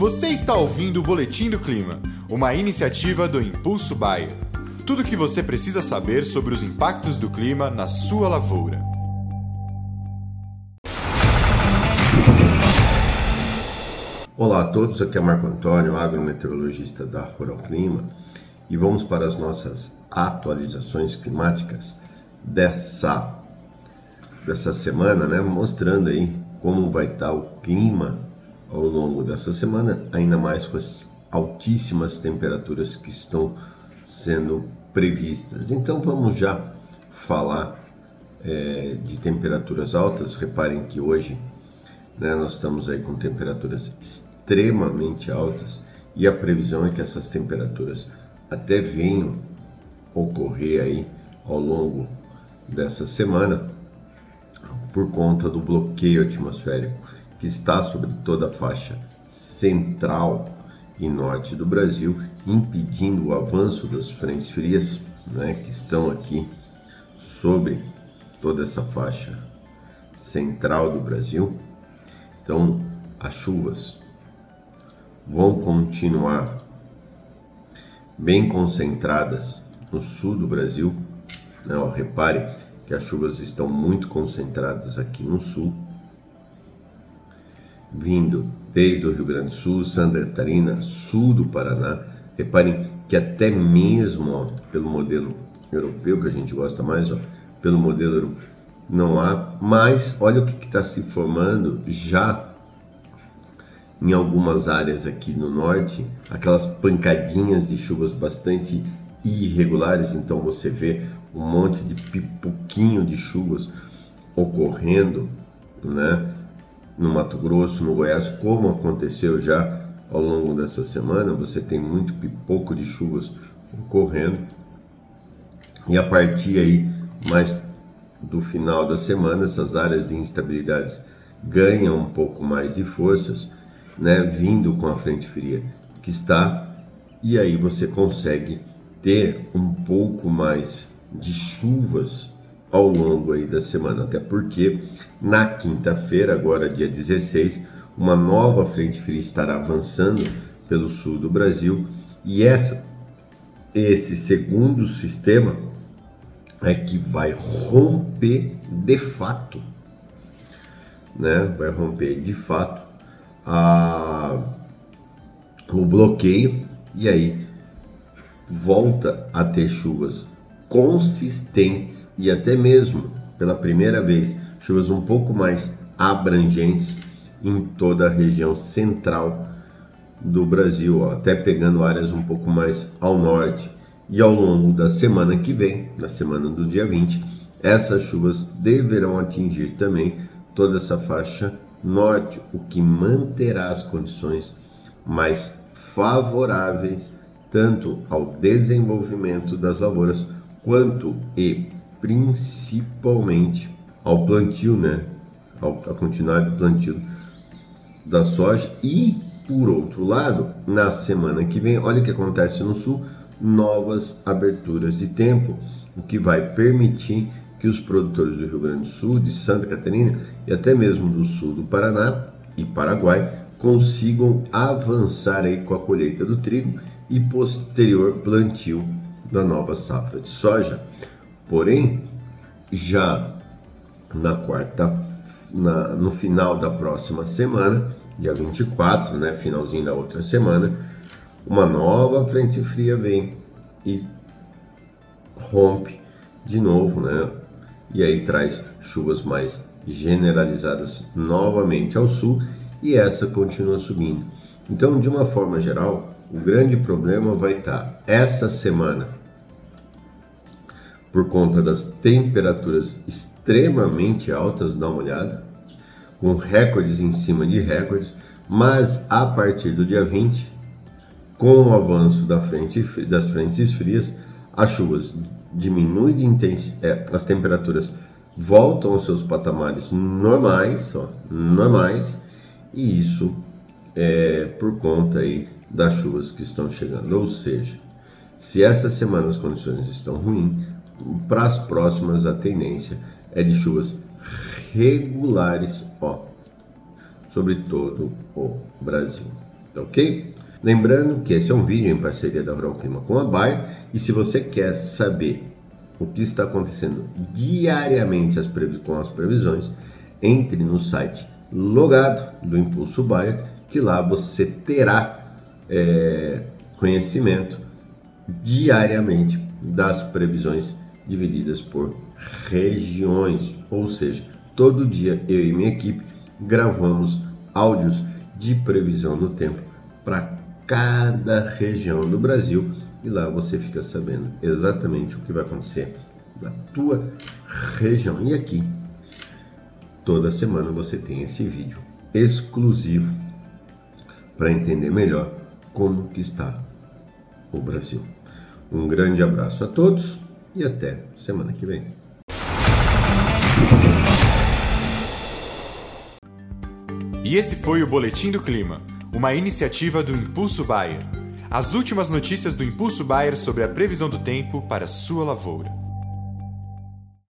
Você está ouvindo o Boletim do Clima, uma iniciativa do Impulso Bayer. Tudo o que você precisa saber sobre os impactos do clima na sua lavoura. Olá a todos, aqui é Marco Antônio, agrometeorologista da Rural Clima, e vamos para as nossas atualizações climáticas dessa, dessa semana, né? Mostrando aí como vai estar o clima ao longo dessa semana, ainda mais com as altíssimas temperaturas que estão sendo previstas. Então vamos já falar é, de temperaturas altas. Reparem que hoje né, nós estamos aí com temperaturas extremamente altas e a previsão é que essas temperaturas até venham ocorrer aí ao longo dessa semana por conta do bloqueio atmosférico que está sobre toda a faixa central e norte do Brasil, impedindo o avanço das frentes frias, né, que estão aqui sobre toda essa faixa central do Brasil. Então, as chuvas vão continuar bem concentradas no sul do Brasil. Né? Ó, repare que as chuvas estão muito concentradas aqui no sul, vindo desde o Rio Grande do Sul, Santa Catarina, sul do Paraná. Reparem que até mesmo ó, pelo modelo europeu, que a gente gosta mais, ó, pelo modelo não há, mas olha o que está se formando já em algumas áreas aqui no norte, aquelas pancadinhas de chuvas bastante irregulares, então você vê um monte de pipoquinho de chuvas ocorrendo, né? No Mato Grosso, no Goiás, como aconteceu já ao longo dessa semana, você tem muito pipoco de chuvas ocorrendo. E a partir aí, mais do final da semana, essas áreas de instabilidades ganham um pouco mais de forças, né, vindo com a frente fria que está, e aí você consegue ter um pouco mais de chuvas ao longo aí da semana, até porque na quinta-feira, agora dia 16, uma nova frente fria estará avançando pelo sul do Brasil e essa esse segundo sistema é que vai romper de fato, né? Vai romper de fato a, o bloqueio e aí volta a ter chuvas consistentes e até mesmo pela primeira vez chuvas um pouco mais abrangentes em toda a região central do Brasil, ó, até pegando áreas um pouco mais ao norte. E ao longo da semana que vem, na semana do dia 20, essas chuvas deverão atingir também toda essa faixa norte, o que manterá as condições mais favoráveis tanto ao desenvolvimento das lavouras quanto e principalmente ao plantio, né? Ao, a continuidade do plantio da soja e por outro lado, na semana que vem, olha o que acontece no sul, novas aberturas de tempo, o que vai permitir que os produtores do Rio Grande do Sul, de Santa Catarina e até mesmo do sul do Paraná e Paraguai consigam avançar aí com a colheita do trigo e posterior plantio da nova safra de soja. Porém, já na quarta, na, no final da próxima semana, dia 24, né, finalzinho da outra semana, uma nova frente fria vem e rompe de novo, né? E aí traz chuvas mais generalizadas novamente ao sul e essa continua subindo. Então, de uma forma geral, o grande problema vai estar essa semana por conta das temperaturas extremamente altas, dá uma olhada, com recordes em cima de recordes, mas a partir do dia 20, com o avanço da frente, das frentes frias, as chuvas diminuem de intensidade, é, as temperaturas voltam aos seus patamares normais, ó, normais, e isso é por conta aí das chuvas que estão chegando. Ou seja, se essa semana as condições estão ruins, para as próximas a tendência é de chuvas regulares, ó, sobre todo o Brasil. tá ok? Lembrando que esse é um vídeo em parceria da Rural Clima com a Bayer e se você quer saber o que está acontecendo diariamente as com as previsões, entre no site logado do Impulso Bayer, que lá você terá é, conhecimento diariamente das previsões divididas por regiões, ou seja, todo dia eu e minha equipe gravamos áudios de previsão no tempo para cada região do Brasil e lá você fica sabendo exatamente o que vai acontecer na tua região. E aqui, toda semana você tem esse vídeo exclusivo para entender melhor como que está o Brasil. Um grande abraço a todos e até semana que vem. E esse foi o Boletim do Clima, uma iniciativa do Impulso Bayer. As últimas notícias do Impulso Bayer sobre a previsão do tempo para sua lavoura.